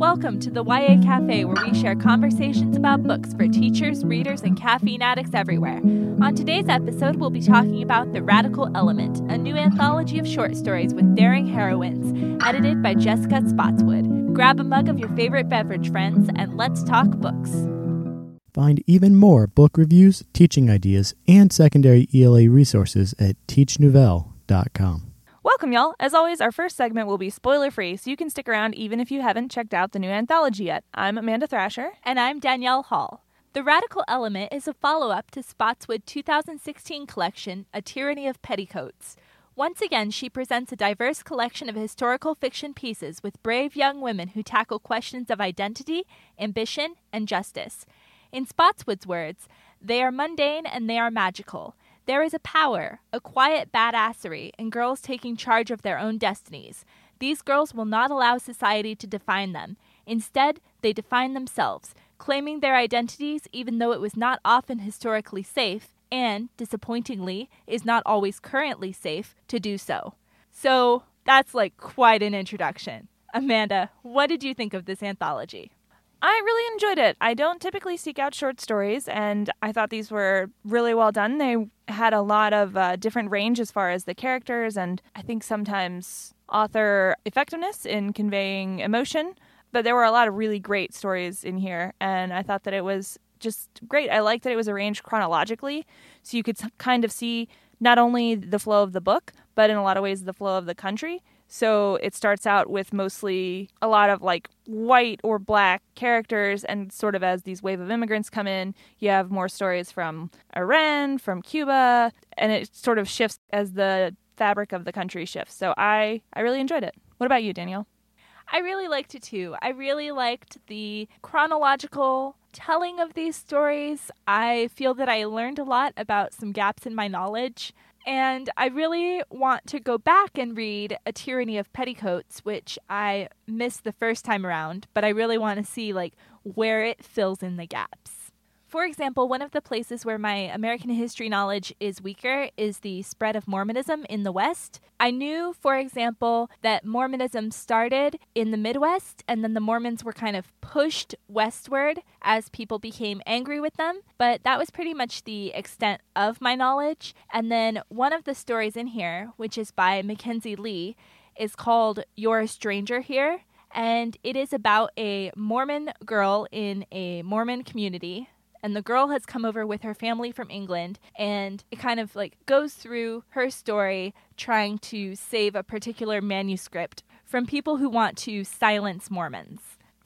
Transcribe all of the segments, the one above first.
Welcome to the YA Cafe, where we share conversations about books for teachers, readers, and caffeine addicts everywhere. On today's episode, we'll be talking about The Radical Element, a new anthology of short stories with daring heroines, edited by Jessica Spotswood. Grab a mug of your favorite beverage, friends, and let's talk books. Find even more book reviews, teaching ideas, and secondary ELA resources at teachnouvelle.com. Welcome, y'all. As always, our first segment will be spoiler free, so you can stick around even if you haven't checked out the new anthology yet. I'm Amanda Thrasher. And I'm Danielle Hall. The Radical Element is a follow up to Spotswood 2016 collection, A Tyranny of Petticoats. Once again, she presents a diverse collection of historical fiction pieces with brave young women who tackle questions of identity, ambition, and justice. In Spotswood's words, they are mundane and they are magical. There is a power, a quiet badassery in girls taking charge of their own destinies. These girls will not allow society to define them. Instead, they define themselves, claiming their identities even though it was not often historically safe, and, disappointingly, is not always currently safe to do so. So, that's like quite an introduction. Amanda, what did you think of this anthology? I really enjoyed it. I don't typically seek out short stories, and I thought these were really well done. They had a lot of uh, different range as far as the characters, and I think sometimes author effectiveness in conveying emotion. But there were a lot of really great stories in here, and I thought that it was just great. I liked that it was arranged chronologically, so you could kind of see not only the flow of the book, but in a lot of ways the flow of the country. So it starts out with mostly a lot of like white or black characters, and sort of as these wave of immigrants come in, you have more stories from Iran, from Cuba, and it sort of shifts as the fabric of the country shifts. So I I really enjoyed it. What about you, Danielle? I really liked it too. I really liked the chronological telling of these stories. I feel that I learned a lot about some gaps in my knowledge. And I really want to go back and read A Tyranny of Petticoats, which I missed the first time around, but I really want to see like where it fills in the gaps. For example, one of the places where my American history knowledge is weaker is the spread of Mormonism in the West. I knew, for example, that Mormonism started in the Midwest and then the Mormons were kind of pushed westward as people became angry with them, but that was pretty much the extent of my knowledge. And then one of the stories in here, which is by Mackenzie Lee, is called You're a Stranger Here. And it is about a Mormon girl in a Mormon community and the girl has come over with her family from England and it kind of like goes through her story trying to save a particular manuscript from people who want to silence Mormons.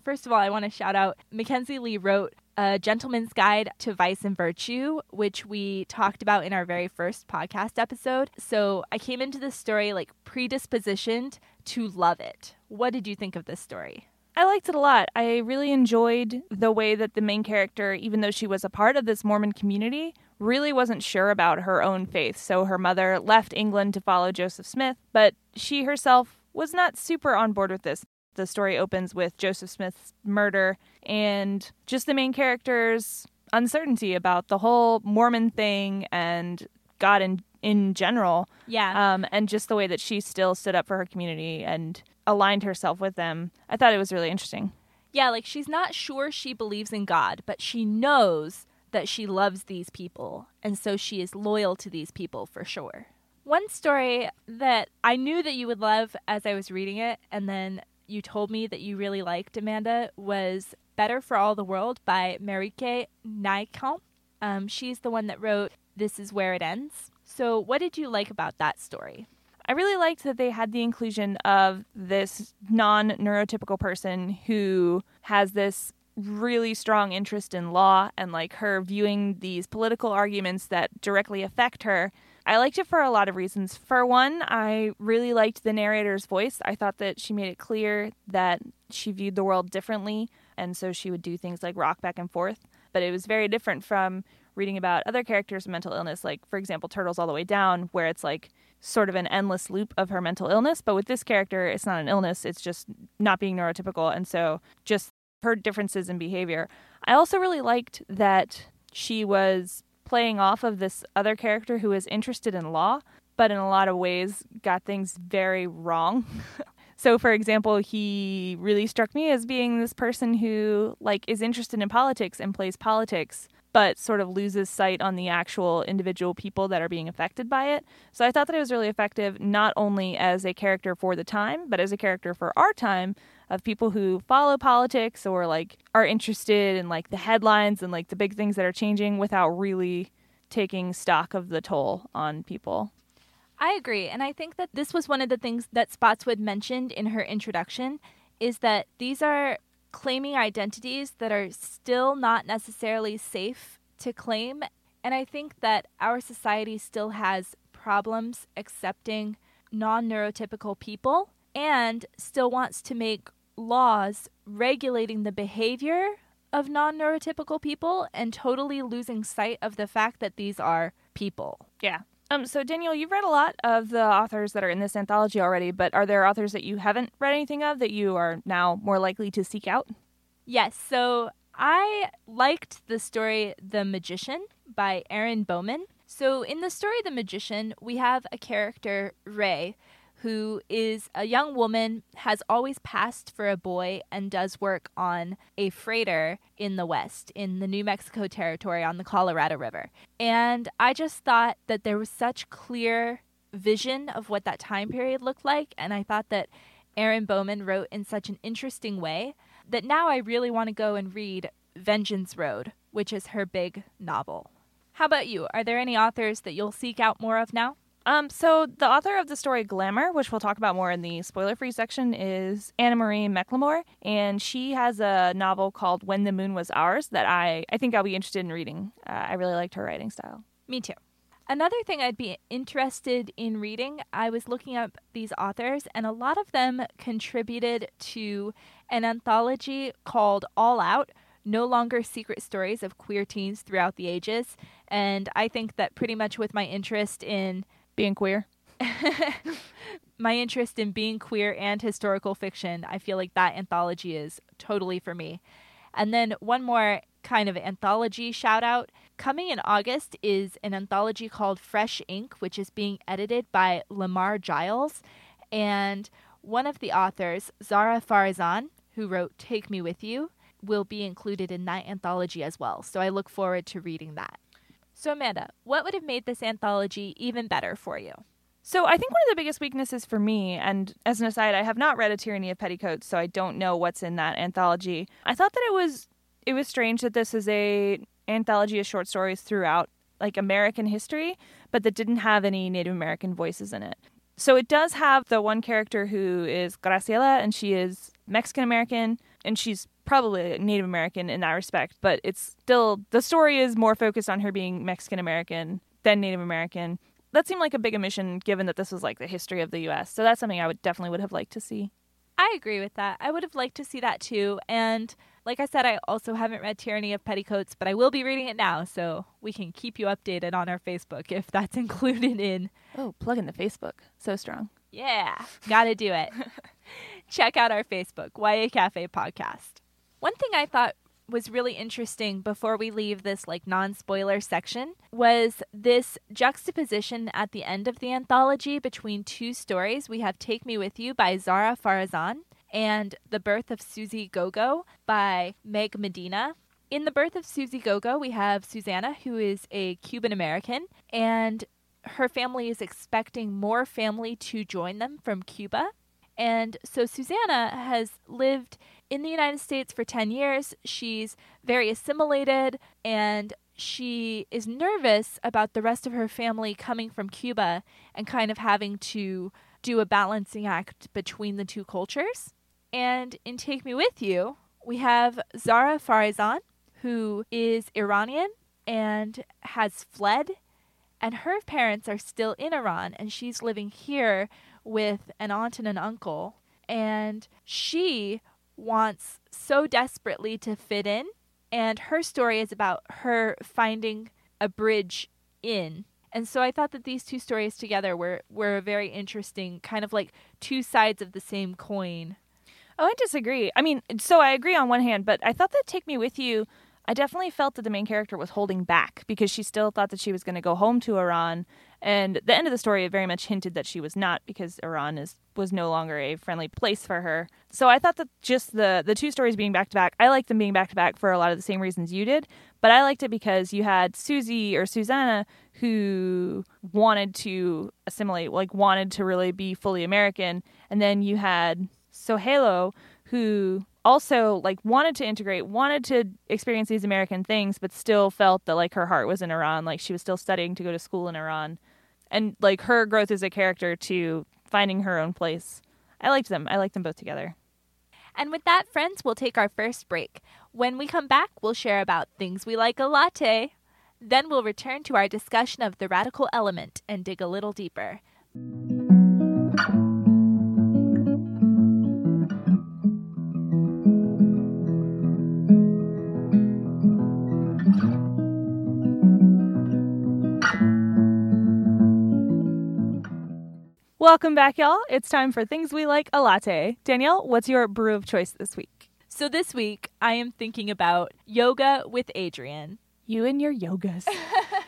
First of all, I want to shout out Mackenzie Lee wrote a gentleman's guide to vice and virtue, which we talked about in our very first podcast episode. So I came into this story like predispositioned to love it. What did you think of this story? I liked it a lot. I really enjoyed the way that the main character, even though she was a part of this Mormon community, really wasn't sure about her own faith. So her mother left England to follow Joseph Smith, but she herself was not super on board with this. The story opens with Joseph Smith's murder and just the main character's uncertainty about the whole Mormon thing and God in in general. Yeah. Um, and just the way that she still stood up for her community and aligned herself with them. I thought it was really interesting. Yeah, like she's not sure she believes in God, but she knows that she loves these people, and so she is loyal to these people for sure. One story that I knew that you would love as I was reading it, and then you told me that you really liked, Amanda, was Better for All the World by Marieke Nijkamp. Um, she's the one that wrote This Is Where It Ends. So, what did you like about that story? I really liked that they had the inclusion of this non neurotypical person who has this really strong interest in law and like her viewing these political arguments that directly affect her. I liked it for a lot of reasons. For one, I really liked the narrator's voice. I thought that she made it clear that she viewed the world differently, and so she would do things like rock back and forth. But it was very different from reading about other characters' mental illness, like, for example, Turtles All the Way Down, where it's like sort of an endless loop of her mental illness. But with this character, it's not an illness, it's just not being neurotypical. And so just her differences in behavior. I also really liked that she was playing off of this other character who is interested in law, but in a lot of ways got things very wrong. So, for example, he really struck me as being this person who, like, is interested in politics and plays politics, but sort of loses sight on the actual individual people that are being affected by it. So, I thought that it was really effective, not only as a character for the time, but as a character for our time of people who follow politics or, like, are interested in, like, the headlines and, like, the big things that are changing without really taking stock of the toll on people. I agree. And I think that this was one of the things that Spotswood mentioned in her introduction is that these are claiming identities that are still not necessarily safe to claim. And I think that our society still has problems accepting non neurotypical people and still wants to make laws regulating the behavior of non neurotypical people and totally losing sight of the fact that these are people. Yeah. Um, so Danielle, you've read a lot of the authors that are in this anthology already, but are there authors that you haven't read anything of that you are now more likely to seek out? Yes. So I liked the story The Magician by Erin Bowman. So in the story The Magician, we have a character, Ray, who is a young woman, has always passed for a boy, and does work on a freighter in the West, in the New Mexico territory on the Colorado River. And I just thought that there was such clear vision of what that time period looked like. And I thought that Erin Bowman wrote in such an interesting way that now I really want to go and read Vengeance Road, which is her big novel. How about you? Are there any authors that you'll seek out more of now? Um, so the author of the story Glamour, which we'll talk about more in the spoiler-free section, is Anna Marie McLemore, and she has a novel called When the Moon Was Ours that I I think I'll be interested in reading. Uh, I really liked her writing style. Me too. Another thing I'd be interested in reading, I was looking up these authors, and a lot of them contributed to an anthology called All Out No Longer Secret Stories of Queer Teens Throughout the Ages. And I think that pretty much with my interest in being queer. my interest in being queer and historical fiction, I feel like that anthology is totally for me. And then one more kind of anthology shout out. Coming in August is an anthology called Fresh Ink, which is being edited by Lamar Giles. And one of the authors, Sara Farizan, who wrote Take Me With You, will be included in that anthology as well. So I look forward to reading that. So, Amanda, what would have made this anthology even better for you? So, I think one of the biggest weaknesses for me, and as an aside, I have not read A Tyranny of Petticoats, so I don't know what's in that anthology. I thought that it was it was strange that this is a anthology of short stories throughout like American history, but that didn't have any Native American voices in it. So it does have the one character who is Graciela, and she is Mexican American, and she's probably Native American in that respect, but it's still the story is more focused on her being Mexican American than Native American. That seemed like a big omission given that this was like the history of the US. So that's something I would definitely would have liked to see. I agree with that. I would have liked to see that too. And like I said, I also haven't read Tyranny of Petticoats, but I will be reading it now, so we can keep you updated on our Facebook if that's included in. Oh, plug in the Facebook. So strong. Yeah, gotta do it. Check out our Facebook, YA Cafe Podcast. One thing I thought was really interesting before we leave this like non-spoiler section was this juxtaposition at the end of the anthology between two stories. We have Take Me With You by Sara Farizan and The Birth of Susie Gogo by Meg Medina. In The Birth of Susie Gogo, we have Susanna, who is a Cuban American, and her family is expecting more family to join them from Cuba. And so Susanna has lived in the United States for 10 years. She's very assimilated and she is nervous about the rest of her family coming from Cuba and kind of having to do a balancing act between the two cultures. And in Take Me With You, we have Sara Farizan, who is Iranian and has fled, and her parents are still in Iran, and she's living here with an aunt and an uncle. And she wants so desperately to fit in. And her story is about her finding a bridge in. And so I thought that these two stories together were, were a very interesting, kind of like two sides of the same coin. Oh, I disagree. I mean, so I agree on one hand, but I thought that Take Me With You, I definitely felt that the main character was holding back because she still thought that she was going to go home to Iran And the end of the story very much hinted that she was not because Iran is was no longer a friendly place for her. So I thought that just the the two stories being back to back, I liked them being back to back for a lot of the same reasons you did, but I liked it because you had Susie or Susanna who wanted to assimilate, like wanted to really be fully American, and then you had Sohelo who also like wanted to integrate, wanted to experience these American things, but still felt that like her heart was in Iran, like she was still studying to go to school in Iran. And like her growth as a character to finding her own place. I liked them. I liked them both together. And with that, friends, we'll take our first break. When we come back, we'll share about things we like a latte. Then we'll return to our discussion of the radical element and dig a little deeper. Welcome back, y'all. It's time for Things We Like a Latte. Danielle, what's your brew of choice this week? So this week, I am thinking about yoga with Adriene. You and your yogas.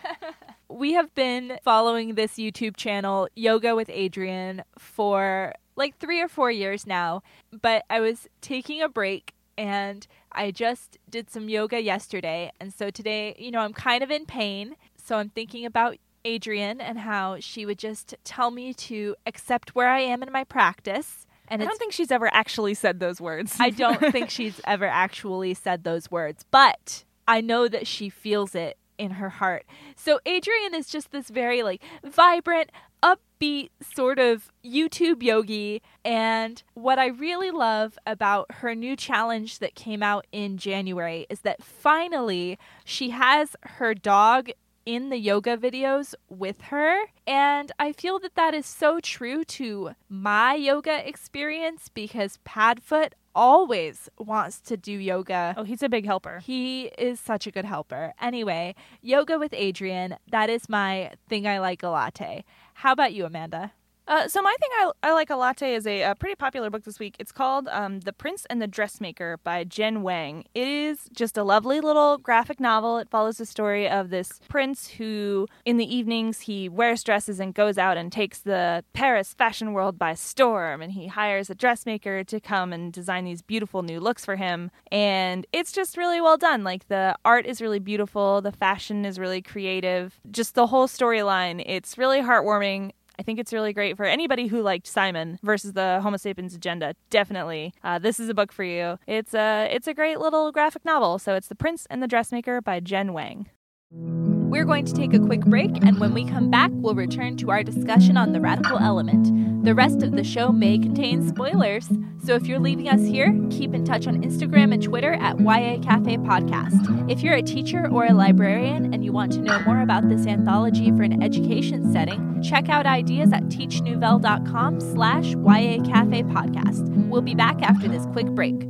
we have been following this YouTube channel, Yoga with Adriene, for like three or four years now. But I was taking a break and I just did some yoga yesterday. And so today, you know, I'm kind of in pain. So I'm thinking about Adriene and how she would just tell me to accept where I am in my practice. And I don't think she's ever actually said those words. I don't think she's ever actually said those words, but I know that she feels it in her heart. So Adriene is just this very like vibrant, upbeat sort of YouTube yogi. And what I really love about her new challenge that came out in January is that finally she has her dog in the yoga videos with her. And I feel that that is so true to my yoga experience because Padfoot always wants to do yoga. Oh, he's a big helper. He is such a good helper. Anyway, yoga with Adriene, that is my thing I like a latte. How about you, Amanda? Uh, so my thing I, I like a latte is a, a, pretty popular book this week. It's called um, The Prince and the Dressmaker by Jen Wang. It is just a lovely little graphic novel. It follows the story of this prince who, in the evenings, he wears dresses and goes out and takes the Paris fashion world by storm. And he hires a dressmaker to come and design these beautiful new looks for him. And it's just really well done. Like the art is really beautiful, the fashion is really creative. Just the whole storyline, it's really heartwarming. I think it's really great for anybody who liked Simon versus the Homo sapiens agenda. Definitely, uh, this is a book for you. It's a it's a great little graphic novel. So it's The Prince and the Dressmaker by Jen Wang. We're going to take a quick break, and when we come back, we'll return to our discussion on the radical element. The rest of the show may contain spoilers, so if you're leaving us here, keep in touch on Instagram and Twitter at YA Cafe Podcast. If you're a teacher or a librarian and you want to know more about this anthology for an education setting, check out ideas at teachnouvelle.com slash YA Cafe Podcast. We'll be back after this quick break.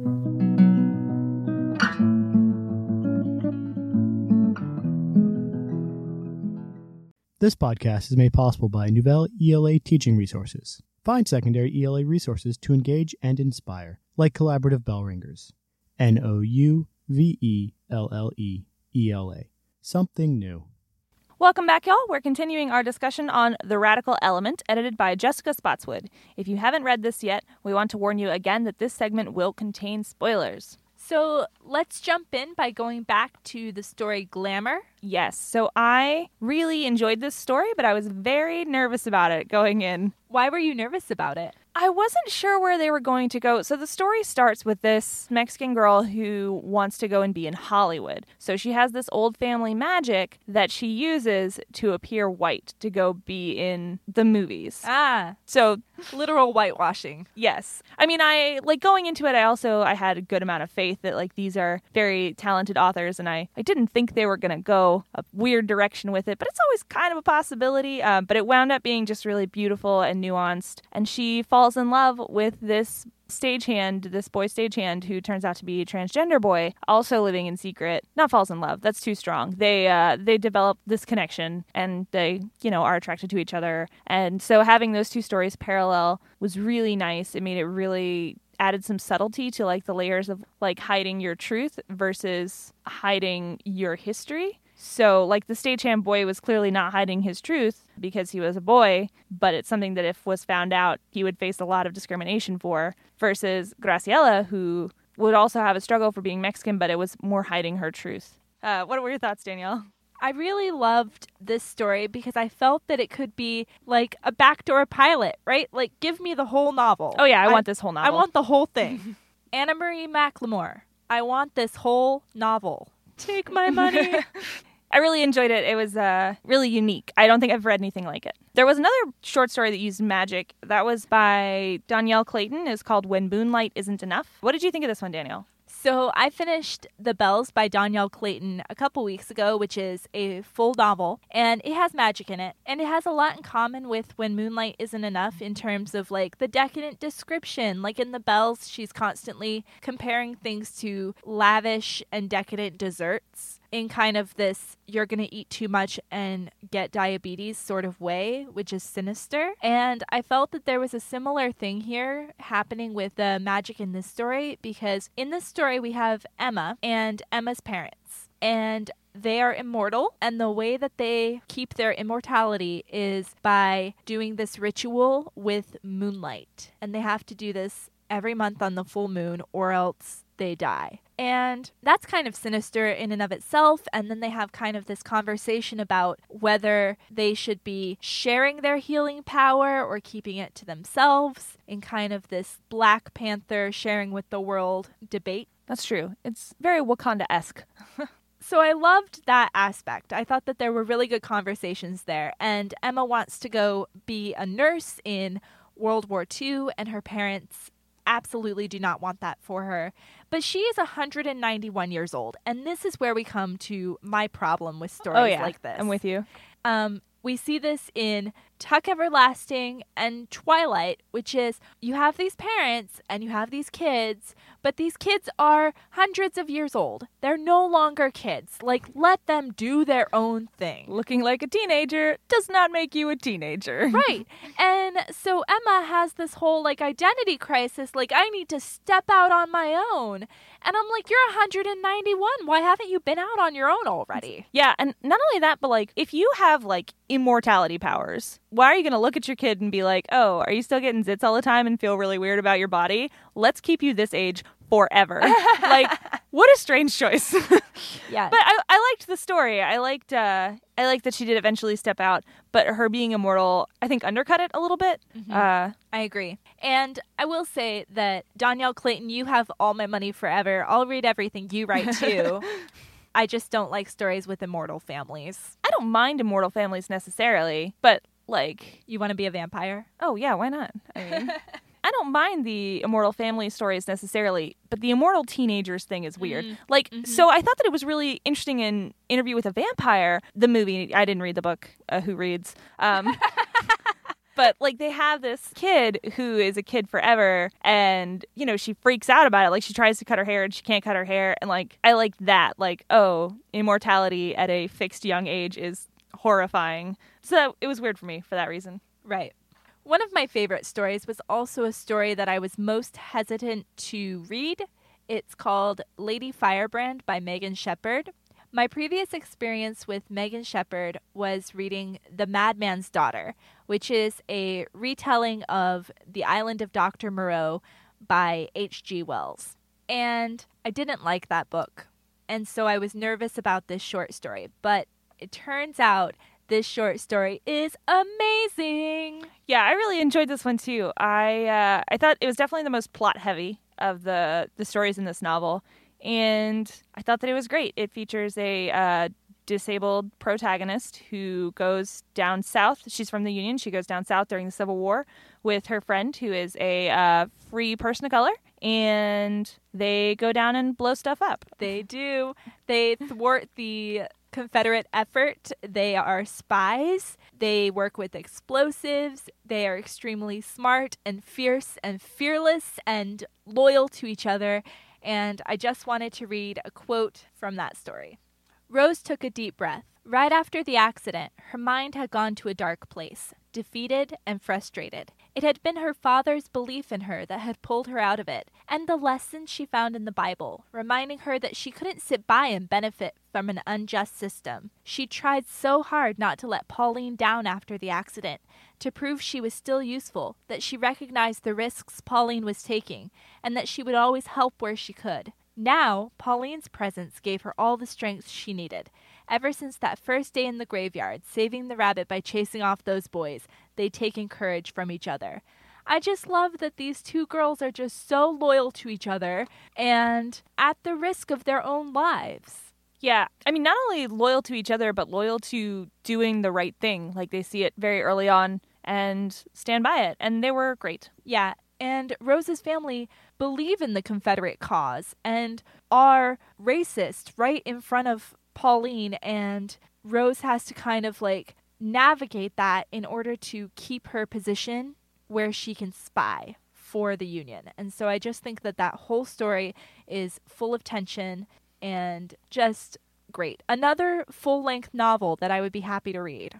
This podcast is made possible by Nouvelle ELA teaching resources. Find secondary ELA resources to engage and inspire, like collaborative bell ringers. N O U V E L L E E L A. Something new. Welcome back, y'all. We're continuing our discussion on The Radical Element, edited by Jessica Spotswood. If you haven't read this yet, we want to warn you again that this segment will contain spoilers. So let's jump in by going back to the story Glamour. Yes. So I really enjoyed this story, but I was very nervous about it going in. Why were you nervous about it? I wasn't sure where they were going to go. So the story starts with this Mexican girl who wants to go and be in Hollywood. So she has this old family magic that she uses to appear white to go be in the movies. Ah. So literal whitewashing. Yes. I mean, I like going into it I also I had a good amount of faith that like these are very talented authors and I I didn't think they were going to go a weird direction with it, but it's always kind of a possibility. Um, but it wound up being just really beautiful and nuanced and she falls falls in love with this stagehand, this boy stagehand who turns out to be a transgender boy, also living in secret. Not falls in love. That's too strong. They uh, they develop this connection and they you know are attracted to each other. And so having those two stories parallel was really nice. It made it really added some subtlety to like the layers of like hiding your truth versus hiding your history So, like, the stagehand boy was clearly not hiding his truth because he was a boy, but it's something that if was found out, he would face a lot of discrimination for, versus Graciela, who would also have a struggle for being Mexican, but it was more hiding her truth. Uh, what were your thoughts, Danielle? I really loved this story because I felt that it could be like a backdoor pilot, right? Like, give me the whole novel. Oh, yeah, I, want this whole novel. I want the whole thing. Anna Marie McLemore, I want this whole novel. Take my money. I really enjoyed it. It was uh, really unique. I don't think I've read anything like it. There was another short story that used magic. That was by Dhonielle Clayton. It's called When Moonlight Isn't Enough. What did you think of this one, Danielle? So I finished The Bells by Dhonielle Clayton a couple weeks ago, which is a full novel, and it has magic in it. And it has a lot in common with When Moonlight Isn't Enough in terms of like the decadent description. Like in The Bells, she's constantly comparing things to lavish and decadent desserts in kind of this you're going to eat too much and get diabetes sort of way, which is sinister. And I felt that there was a similar thing here happening with the magic in this story because in this story we have Emma and Emma's parents. And they are immortal, and the way that they keep their immortality is by doing this ritual with moonlight. And they have to do this every month on the full moon, or else they die. And that's kind of sinister in and of itself. And then they have kind of this conversation about whether they should be sharing their healing power or keeping it to themselves in kind of this Black Panther sharing with the world debate. That's true. It's very Wakanda esque. So I loved that aspect. I thought that there were really good conversations there. And Emma wants to go be a nurse in World War II, and her parents absolutely do not want that for her. But she is 191 years old, and this is where we come to my problem with stories oh, yeah. like this. I'm with you. Um, we see this in Tuck Everlasting and Twilight, which is you have these parents and you have these kids, but these kids are hundreds of years old. They're no longer kids. Like, let them do their own thing. Looking like a teenager does not make you a teenager. right. And so Emma has this whole like identity crisis like, I need to step out on my own. And I'm like, you're 191. Why haven't you been out on your own already? Yeah. And not only that, but like, if you have like immortality powers, why are you going to look at your kid and be like, oh, are you still getting zits all the time and feel really weird about your body? Let's keep you this age forever. like, what a strange choice. yeah. But I, I liked the story. I liked uh, I liked that she did eventually step out, but her being immortal, I think, undercut it a little bit. Mm-hmm. Uh, I agree. And I will say that Dhonielle Clayton, you have all my money forever. I'll read everything you write too. I just don't like stories with immortal families. I don't mind immortal families necessarily, but like you want to be a vampire? Oh yeah, why not? I mean, I don't mind the immortal family stories necessarily, but the immortal teenagers thing is weird. Mm-hmm. Like, mm-hmm. so I thought that it was really interesting in Interview with a Vampire, the movie. I didn't read the book. Uh, who reads? Um, but like they have this kid who is a kid forever and you know she freaks out about it like she tries to cut her hair and she can't cut her hair and like i like that like oh immortality at a fixed young age is horrifying so it was weird for me for that reason right one of my favorite stories was also a story that I was most hesitant to read. It's called Lady Firebrand by Megan Shepherd. My previous experience with Megan Shepherd was reading The Madman's Daughter, which is a retelling of The Island of Dr. Moreau by H.G. Wells. And I didn't like that book. And so I was nervous about this short story. But it turns out this short story is amazing. Yeah, I really enjoyed this one too. I uh, I thought it was definitely the most plot heavy of the the stories in this novel, and I thought that it was great. It features a uh, disabled protagonist who goes down south. She's from the Union. She goes down south during the Civil War with her friend, who is a uh, free person of color, and they go down and blow stuff up. They do. They thwart the Confederate effort. They are spies. They work with explosives. They are extremely smart and fierce and fearless and loyal to each other. And I just wanted to read a quote from that story. Rose took a deep breath. Right after the accident, her mind had gone to a dark place, defeated and frustrated. It had been her father's belief in her that had pulled her out of it, and the lessons she found in the Bible, reminding her that she couldn't sit by and benefit from an unjust system. She tried so hard not to let Pauline down after the accident, to prove she was still useful, that she recognized the risks Pauline was taking, and that she would always help where she could. Now, Pauline's presence gave her all the strength she needed. Ever since that first day in the graveyard, saving the rabbit by chasing off those boys, they'd taken courage from each other. I just love that these two girls are just so loyal to each other and at the risk of their own lives. Yeah, I mean, not only loyal to each other, but loyal to doing the right thing. Like they see it very early on and stand by it. And they were great. Yeah, and Rose's family believe in the Confederate cause and are racist right in front of Pauline, and Rose has to kind of like navigate that in order to keep her position where she can spy for the Union. And so I just think that that whole story is full of tension and just great. Another full length novel that I would be happy to read.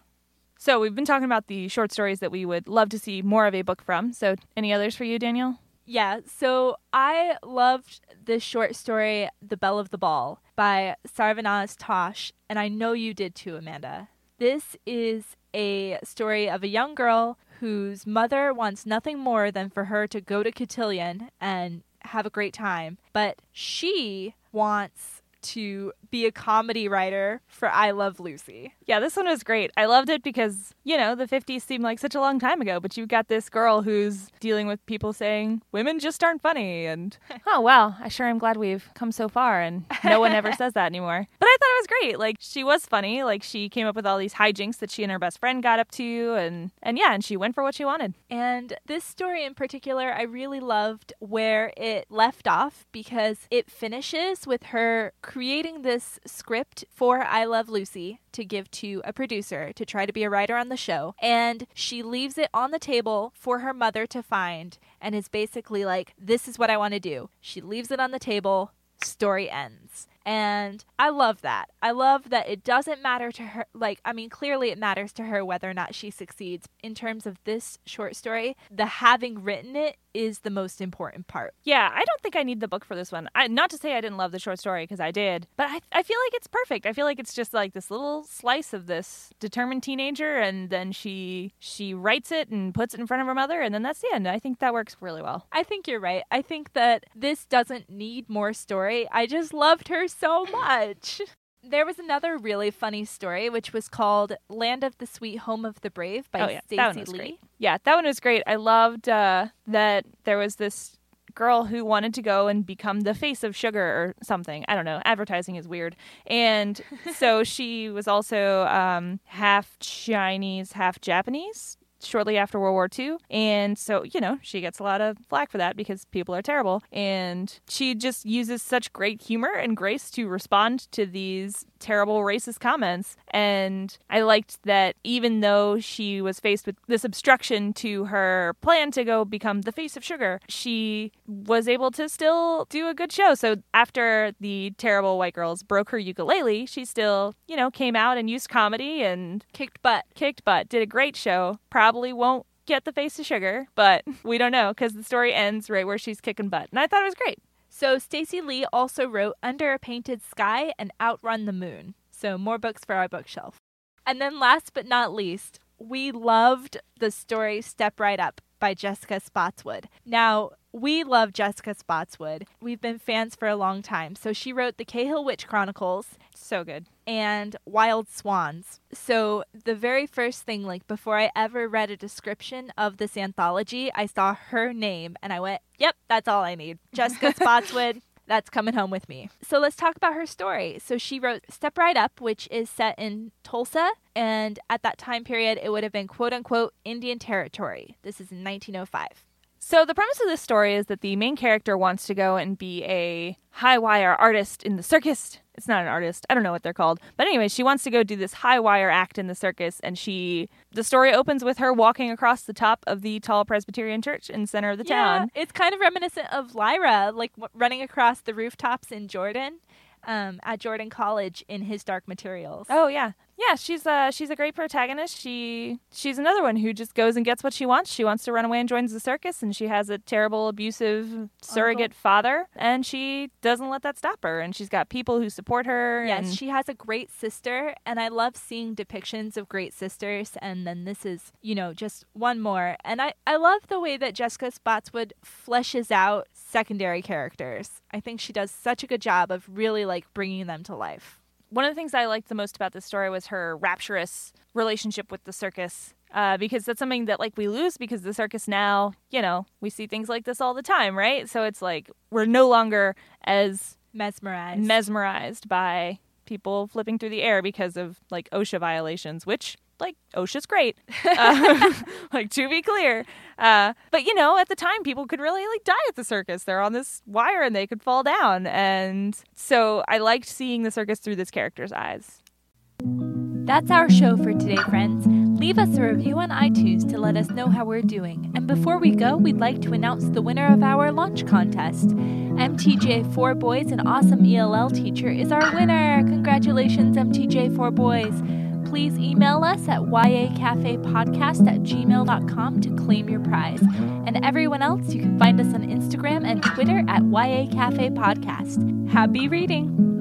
So we've been talking about the short stories that we would love to see more of a book from. So any others for you, Danielle? Yeah, so I loved this short story, The Belle of the Ball, by Sarvenaz Tash, and I know you did too, Amanda. This is a story of a young girl whose mother wants nothing more than for her to go to Cotillion and have a great time, but she wants to be a comedy writer for I Love Lucy. Yeah, this one was great. I loved it because, you know, the 50s seemed like such a long time ago, but you've got this girl who's dealing with people saying women just aren't funny. And, oh, wow, I sure am glad we've come so far and no one ever says that anymore. But I thought it was great. Like, she was funny. Like, she came up with all these hijinks that she and her best friend got up to. And, and yeah, and she went for what she wanted. And this story in particular, I really loved where it left off because it finishes with her creating this script for I Love Lucy to give to a producer to try to be a writer on the show. And she leaves it on the table for her mother to find and is basically like, This is what I want to do. She leaves it on the table, story ends. And I love that. I love that it doesn't matter to her. Like, I mean, clearly it matters to her whether or not she succeeds. In terms of this short story, the having written it is the most important part. Yeah, I don't think I need the book for this one. I, not to say I didn't love the short story because I did, but I, I feel like it's perfect. I feel like it's just like this little slice of this determined teenager, and then she she writes it and puts it in front of her mother, and then that's the end. I think that works really well. I think you're right. I think that this doesn't need more story. I just loved her so much. There was another really funny story, which was called "Land of the Sweet Home of the Brave" by Oh, yeah, that Stacey one was Lee. great. Yeah, that one was great. I loved uh, that there was this girl who wanted to go and become the face of sugar or something. I don't know. Advertising is weird. And so she was also um, half Chinese, half Japanese. Shortly after World War II. And so, you know, she gets a lot of flack for that because people are terrible. And she just uses such great humor and grace to respond to these terrible racist comments. And I liked that even though she was faced with this obstruction to her plan to go become the face of sugar, she was able to still do a good show. So after the terrible white girls broke her ukulele, she still, you know, came out and used comedy and Kicked butt. kicked butt, did a great show. Probably won't get the face of sugar, but we don't know because the story ends right where she's kicking butt. And I thought it was great. So Stacey Lee also wrote Under a Painted Sky and Outrun the Moon. So more books for our bookshelf. And then last but not least, we loved the story Step Right Up by Jessica Spotswood. Now, we love Jessica Spotswood. We've been fans for a long time. So she wrote the Cahill Witch Chronicles So good. and Wild Swans. So the very first thing, like before I ever read a description of this anthology, I saw her name and I went, yep, that's all I need. Jessica Spotswood. That's coming home with me. So let's talk about her story. So she wrote Step Right Up, which is set in Tulsa. And at that time period, it would have been quote unquote Indian territory. This is in 1905. So the premise of this story is that the main character wants to go and be a high wire artist in the circus. It's not an artist. I don't know what they're called. But anyway, she wants to go do this high wire act in the circus and she the story opens with her walking across the top of the tall Presbyterian church in the center of the town. it's kind of reminiscent of Lyra, like w- running across the rooftops in Jordan, um, at Jordan College in his Dark Materials. Oh yeah. Yeah, she's uh she's a great protagonist. She she's another one who just goes and gets what she wants. She wants to run away and joins the circus and she has a terrible abusive surrogate Uncle. father and she doesn't let that stop her and she's got people who support her Yes, and she has a great sister, and I love seeing depictions of great sisters. And then this is, you know, just one more. And I, I love the way that Jessica Spotswood fleshes out secondary characters. I think she does such a good job of really like bringing them to life. One of the things I liked the most about this story was her rapturous relationship with the circus. Uh, because that's something that like we lose because the circus now, you know, we see things like this all the time, right? So it's like we're no longer as Mesmerized. mesmerized by people flipping through the air because of like OSHA violations, which like OSHA's great. Uh, like to be clear, uh, but you know, at the time, people could really like die at the circus. They're on this wire and they could fall down, and so I liked seeing the circus through this character's eyes. That's our show for today, friends. Leave us a review on iTunes to let us know how we're doing. And before we go, we'd like to announce the winner of our launch contest. MTJ4 Boys, an awesome ELL teacher, is our winner. Congratulations, MTJ4 Boys. Please email us at yacafepodcast at gmail.com to claim your prize. And everyone else, you can find us on Instagram and Twitter at YA Cafe Podcast. Happy reading!